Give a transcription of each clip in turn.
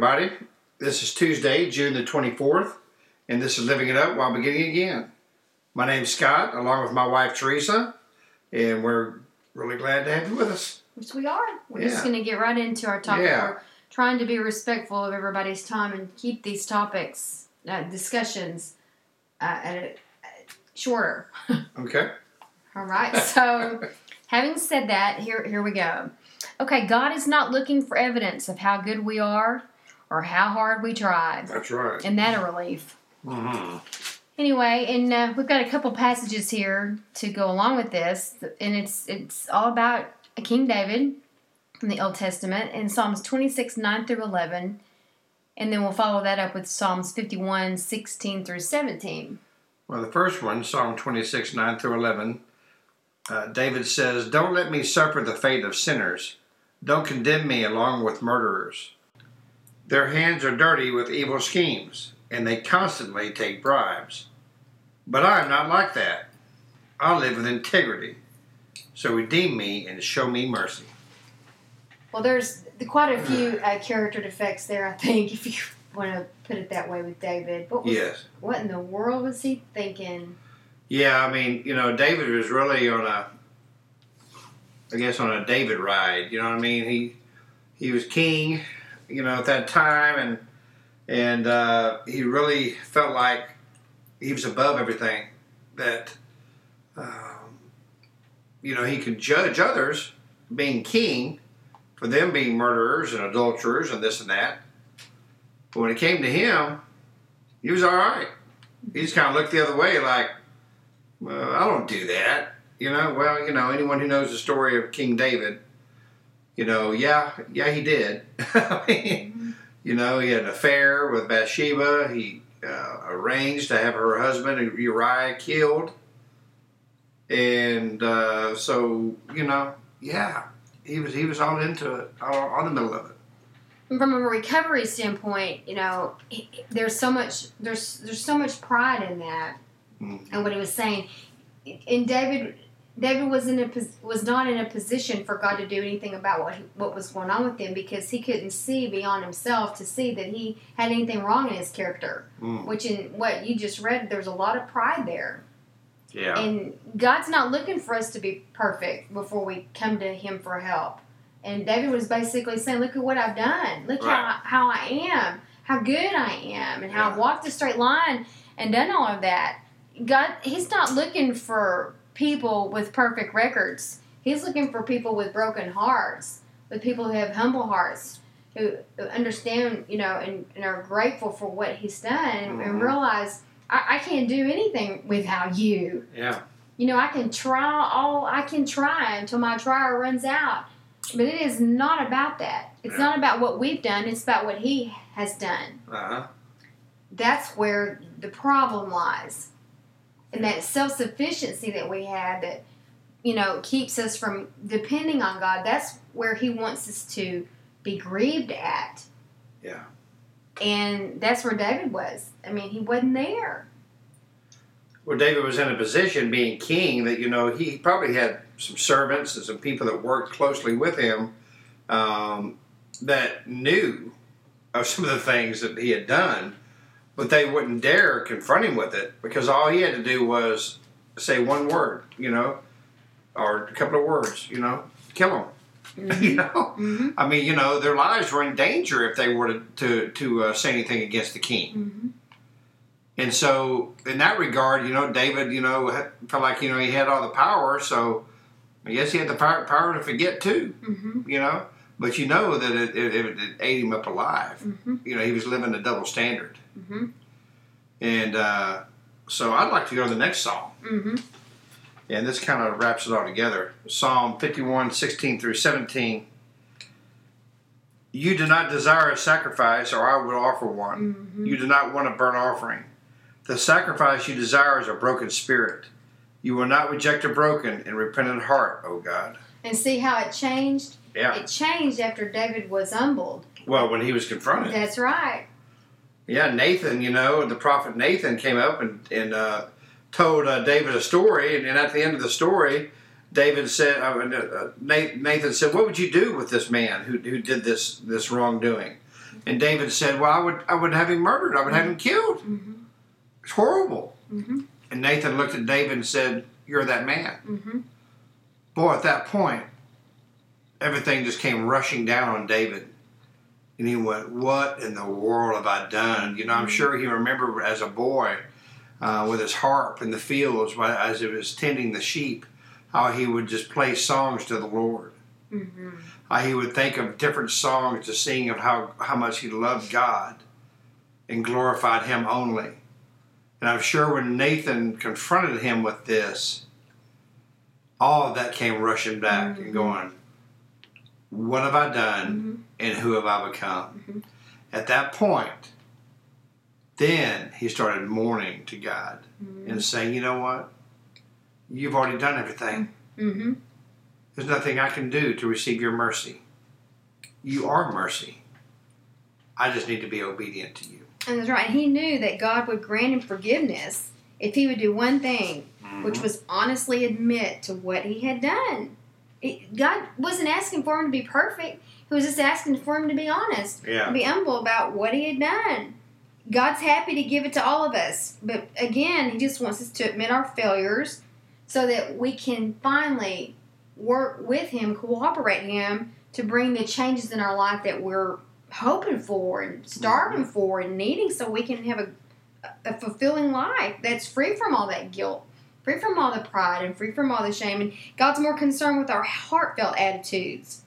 Everybody. This is Tuesday, June the 24th, and this is Living It Up While Beginning Again. My name's Scott, along with my wife Teresa, and we're really glad to have you with us. Which we are. We're Yeah. just going to get right into our topic. Yeah. We're trying to be respectful of everybody's time and keep these topics, uh, discussions, uh, at a, shorter. Okay? All right. So, having said that, here here we go. Okay, God is not looking for evidence of how good we are or how hard we tried. That's right. Isn't that a relief? Mm-hmm. Anyway, and uh, we've got a couple passages here to go along with this, and it's it's all about King David from the Old Testament in Psalms 26, 9 through 11, and then we'll follow that up with Psalms 51, 16 through 17. Well, the first one, Psalm 26, 9 through 11, uh, David says, Don't let me suffer the fate of sinners. Don't condemn me along with murderers. Their hands are dirty with evil schemes, and they constantly take bribes. But I am not like that. I live with integrity. So redeem me and show me mercy. Well, there's quite a few uh, character defects there, I think, if you want to put it that way with David. What was, Yes. What in the world was he thinking? Yeah, I mean, you know, David was really on a, I guess, on a David ride. You know what I mean? He he was king, you know, at that time, and and uh, he really felt like he was above everything. That, um, you know, he could judge others being king for them being murderers and adulterers and this and that. But when it came to him, he was all right. He just kind of looked the other way, like. Well, I don't do that. You know, well, you know, anyone who knows the story of King David, you know, yeah, yeah, he did. I mean, you know, he had an affair with Bathsheba. He uh, arranged to have her husband Uriah killed, and uh, so you know, yeah, he was he was all into it, all on the middle of it. And from a recovery standpoint, you know, he- there's so much there's there's so much pride in that, Mm. and what he was saying. And David, David was in a was not in a position for God to do anything about what he, what was going on with him because he couldn't see beyond himself to see that he had anything wrong in his character. Mm. Which in what you just read, there's a lot of pride there. Yeah, And God's not looking for us to be perfect before we come to Him for help. And David was basically saying, Look at what I've done. Look Right. how, how I am, how good I am, and how I've walked a straight line and done all of that. God, He's not looking for people with perfect records. He's looking for people with broken hearts, with people who have humble hearts, who, understand, you know, and, and are grateful for what He's done and, and Mhm. realize, I, I can't do anything without you yeah, you know, I can try all I can try until my trial runs out. But it is not about that. It's Yeah. not about what we've done, it's about what he has done. uh huh, That's where the problem lies. And that self sufficiency that we have that, you know, keeps us from depending on God, that's where he wants us to be grieved at. yeah. And that's where David was. I mean, he wasn't there. Well, David was in a position, being king, that you know he probably had some servants and some people that worked closely with him um, that knew of some of the things that he had done, but they wouldn't dare confront him with it because all he had to do was say one word, you know, or a couple of words, you know, kill him. you know, Mm-hmm. I mean, you know, their lives were in danger if they were to to, to uh, say anything against the king. Mm-hmm. And so, in that regard, you know, David, you know, felt like you know he had all the power. So, I guess he had the power, power to forget too. Mm-hmm. You know, but you know that it, it, it ate him up alive. Mm-hmm. You know, he was living a double standard. Mm-hmm. And uh, so, I'd like to go to the next psalm. Mm-hmm. And this kind of wraps it all together. Psalm 51, 16 through 17. You do not desire a sacrifice, or I will offer one. Mm-hmm. You do not want a burnt offering. The sacrifice you desire is a broken spirit. You will not reject a broken and repentant heart, O God. And see how it changed? Yeah. It changed after David was humbled. Well, when he was confronted. That's right. Yeah, Nathan, you know, the prophet Nathan came up and, and uh, told uh, David a story. And, and at the end of the story, David said, uh, uh, Nathan said, "What would you do with this man who, who did this this wrongdoing?" And David said, "Well, I would I would have him murdered. I would have him killed. Mm-hmm. It's horrible." Mm-hmm. And Nathan looked at David and said, "You're that man." Mm-hmm. Boy, at that point, everything just came rushing down on David. And he went, What in the world have I done? You know, I'm sure he remembered as a boy uh, with his harp in the fields as he was tending the sheep, how he would just play songs to the Lord. Mm-hmm. How he would think of different songs to sing of how, how much he loved God and glorified Him only. And I'm sure when Nathan confronted him with this, all of that came rushing back and Mhm. going, What have I done Mm-hmm. And who have I become? Mhm. At that point, then he started mourning to God Mm-hmm. and saying, You know what? You've already done everything. Mm-hmm. There's nothing I can do to receive your mercy. You are mercy. I just need to be obedient to you. And that's right. He knew that God would grant him forgiveness if he would do one thing, which was honestly admit to what he had done. It, God wasn't asking for him to be perfect. He was just asking for him to be honest, yeah. be humble about what he had done. God's happy to give it to all of us, but again, He just wants us to admit our failures so that we can finally work with Him, cooperate Him to bring the changes in our life that we're hoping for and starving mm-hmm. for and needing so we can have a, a fulfilling life that's free from all that guilt, free from all the pride, and free from all the shame. And God's more concerned with our heartfelt attitudes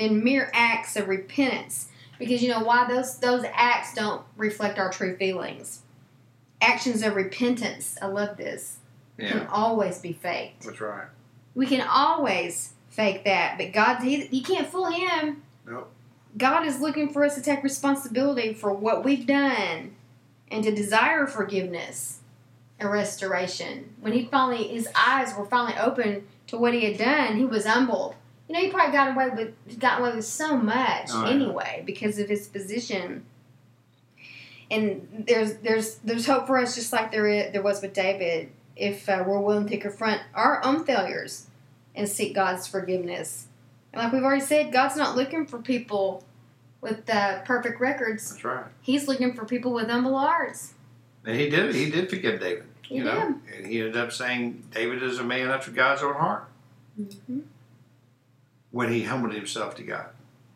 than mere acts of repentance. Because you know why those those acts don't reflect our true feelings. Actions of repentance, I love this, yeah. can always be faked. That's right. We can always fake that, but God, he, you can't fool Him. Nope. God is looking for us to take responsibility for what we've done and to desire forgiveness and restoration. When he finally, his eyes were finally open to what he had done, he was humbled. You know, he probably got away with got away with so much Oh, yeah. anyway because of his position. And there's there's there's hope for us, just like there is, there was with David, if uh, we're willing to confront our own failures and seek God's forgiveness. And like we've already said, God's not looking for people with uh, perfect records. That's right. He's looking for people with humble hearts. And he did. He did forgive David. He you know, and he ended up saying David is a man after God's own heart hmm when he humbled himself to God.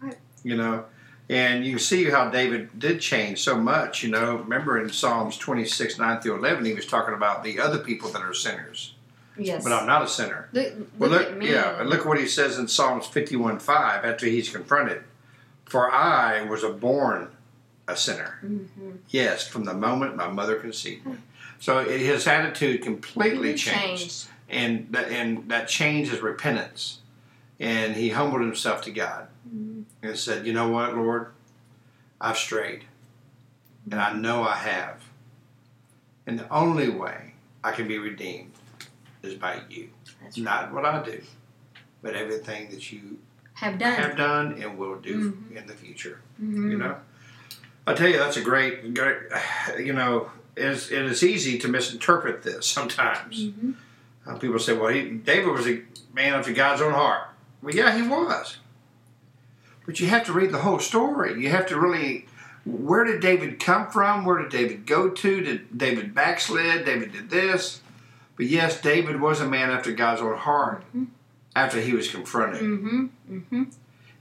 Right. You know, and you see how David did change so much. You know, remember in Psalms twenty six nine through eleven, he was talking about the other people that are sinners, Yes. but I'm not a sinner. look, Well, look look, yeah, and look what he says in Psalms 51 5 after he's confronted. For I was a born a sinner. hmm Yes, from the moment my mother conceived me. So it, his attitude completely changed. And, that, and that change is repentance. And he humbled himself to God Mhm. and said, You know what, Lord? I've strayed. And I know I have. And the only way I can be redeemed is by you. That's Not what I do, but everything that you Have done. have done and will do Mhm. in the future. Mhm. You know, I tell you, that's a great, great. You know, it's, it is easy to misinterpret this sometimes. Mhm. Uh, people say, "Well, he, David was a man after God's own heart." Well, yeah, he was. But you have to read the whole story. You have to really. Where did David come from? Where did David go to? Did David backslid? David did this. But yes, David was a man after God's own heart Mhm. after he was confronted. Mm-hmm. Mm-hmm.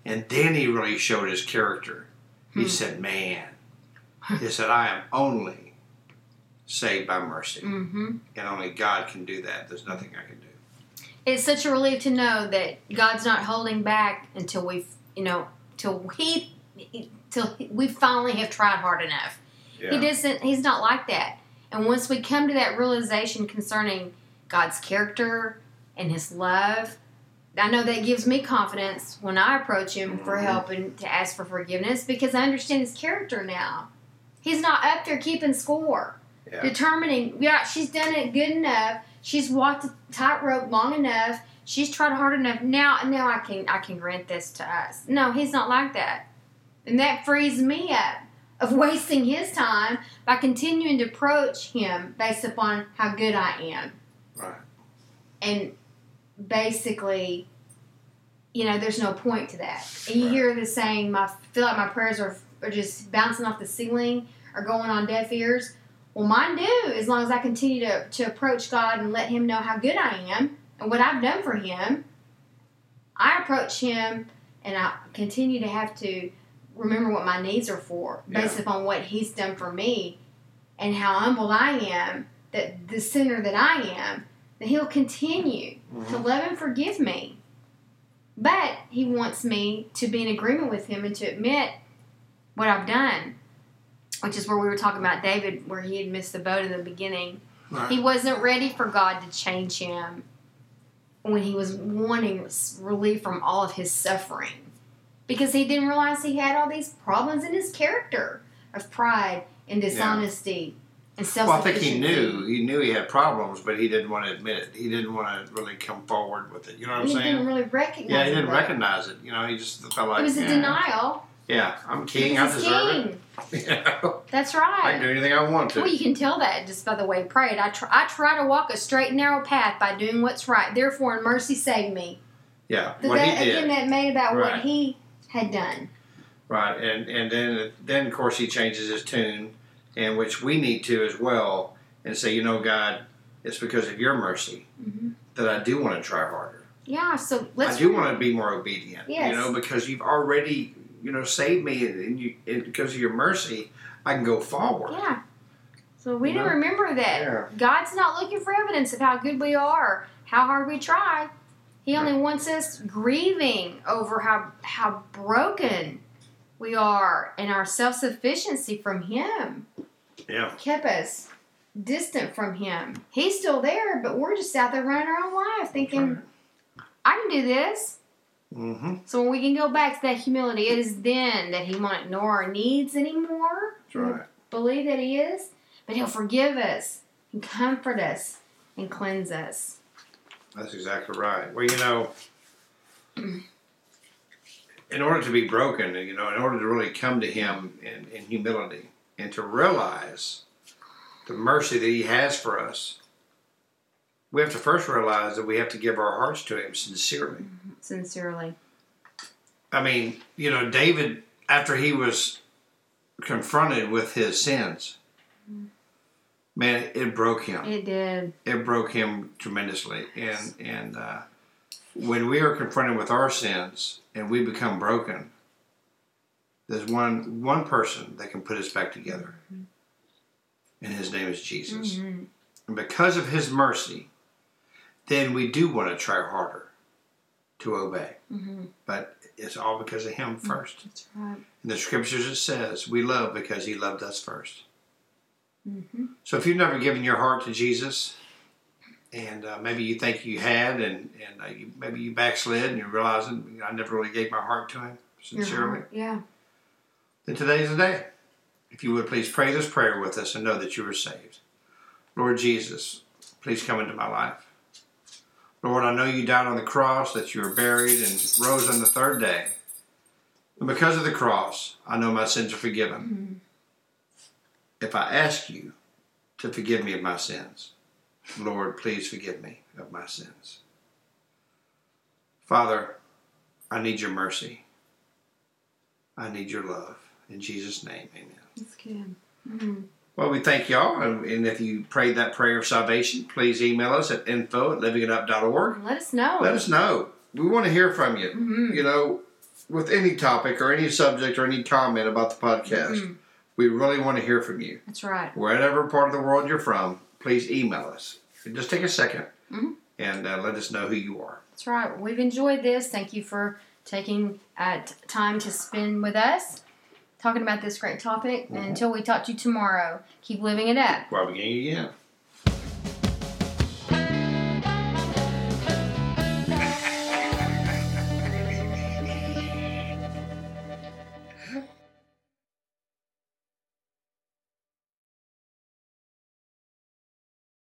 And then he really showed his character. He Hmm. said, Man, he said, I am only saved by mercy. Mm-hmm. And only God can do that. There's nothing I can do. It's such a relief to know that God's not holding back until we've, you know, till he, till we finally have tried hard enough. He doesn't. He's not like that. And once we come to that realization concerning God's character and His love, I know that gives me confidence when I approach him for Mhm. help and to ask for forgiveness because I understand his character now. He's not up there keeping score, Yeah. determining, yeah, she's done it good enough. She's walked the tightrope long enough. She's tried hard enough. Now, now I can I can grant this to us. No, he's not like that, and that frees me up of wasting his time by continuing to approach him based upon how good I am Right. and basically, you know, there's no point to that. And you Right. hear the saying, "My feel like my prayers are, are just bouncing off the ceiling or going on deaf ears." Well, mine do, as long as I continue to to approach God and let Him know how good I am and what I've done for Him. I approach Him, and I continue to have to remember what my needs are for, based upon what He's done for me, and how humble I am. That the sinner that I am, that He'll continue to Mhm. love and forgive me. But he wants me to be in agreement with him and to admit what I've done, which is where we were talking about David, where he had missed the boat in the beginning. Right. He wasn't ready for God to change him when he was wanting relief from all of his suffering because he didn't realize he had all these problems in his character of pride and dishonesty and self Well, I think he knew. He knew he had problems, but he didn't want to admit it. He didn't want to really come forward with it. You know what I'm He saying? He didn't really recognize yeah, he it, didn't though. recognize it. You know, he just felt like It was a yeah, denial. Yeah, I'm king. I deserve king. it. Know, That's right. I can do anything I want to. Well, you can tell that just by the way he prayed. I, tr- I try to walk a straight and narrow path by doing what's right. Therefore, in mercy, save me. yeah, what that, he did. Again, that made about Right. what he had done. Right, and and then then of course he changes his tune, and which we need to as well, and say, you know, God, it's because of your mercy Mhm. that I do want to try harder. Yeah, so let's. I do want to be more obedient. Yes. You know, because you've already you know save me, and, you and because of your mercy, I can go forward. Yeah. So we You need to remember that Yeah. God's not looking for evidence of how good we are, how hard we try. He only wants us grieving over how how broken we are and our self sufficiency from Him. Yeah. kept us distant from him. He's still there, but we're just out there running our own life thinking, I can do this. Mm-hmm. So when we can go back to that humility, it is then that he won't ignore our needs anymore. That's right. Believe that he is, but he'll forgive us and comfort us and cleanse us. That's exactly right. Well, you know, in order to be broken, you know, in order to really come to Him in, in humility and to realize the mercy that He has for us, we have to first realize that we have to give our hearts to Him sincerely. Sincerely. I mean, you know, David, after he was confronted with his sins, man, it broke him It did. it broke him tremendously. And and uh, when we are confronted with our sins and we become broken, there's one one person that can put us back together, and his name is Jesus. Mhm. And because of his mercy, then we do want to try harder to obey. Mhm. But it's all because of him first. That's right. In the scriptures, it says we love because he loved us first. hmm So if you've never given your heart to Jesus, and uh, maybe you think you had, and and uh, you, maybe you backslid, and you're realizing I never really gave my heart to Him sincerely, Yeah. then today's the day. If you would please pray this prayer with us and know that you are saved. Lord Jesus, please come into my life. Lord, I know you died on the cross, that you were buried, and rose on the third day. And because of the cross, I know my sins are forgiven. If I ask you to forgive me of my sins, Lord, please forgive me of my sins. Father, I need your mercy. I need your love. In Jesus' name, amen. That's good. Mhm. Well, we thank y'all. And if you prayed that prayer of salvation, please email us at info at livingitup.org. Let us know. Let us know. We want to hear from you. Mhm. You know, with any topic or any subject or any comment about the podcast, Mhm. we really want to hear from you. That's right. Wherever part of the world you're from, please email us. Just take a 2nd Mhm. and uh, let us know who you are. That's right. We've enjoyed this. Thank you for taking uh, time to spend with us talking about this great topic. And until we talk to you tomorrow, keep living it up. While beginning again.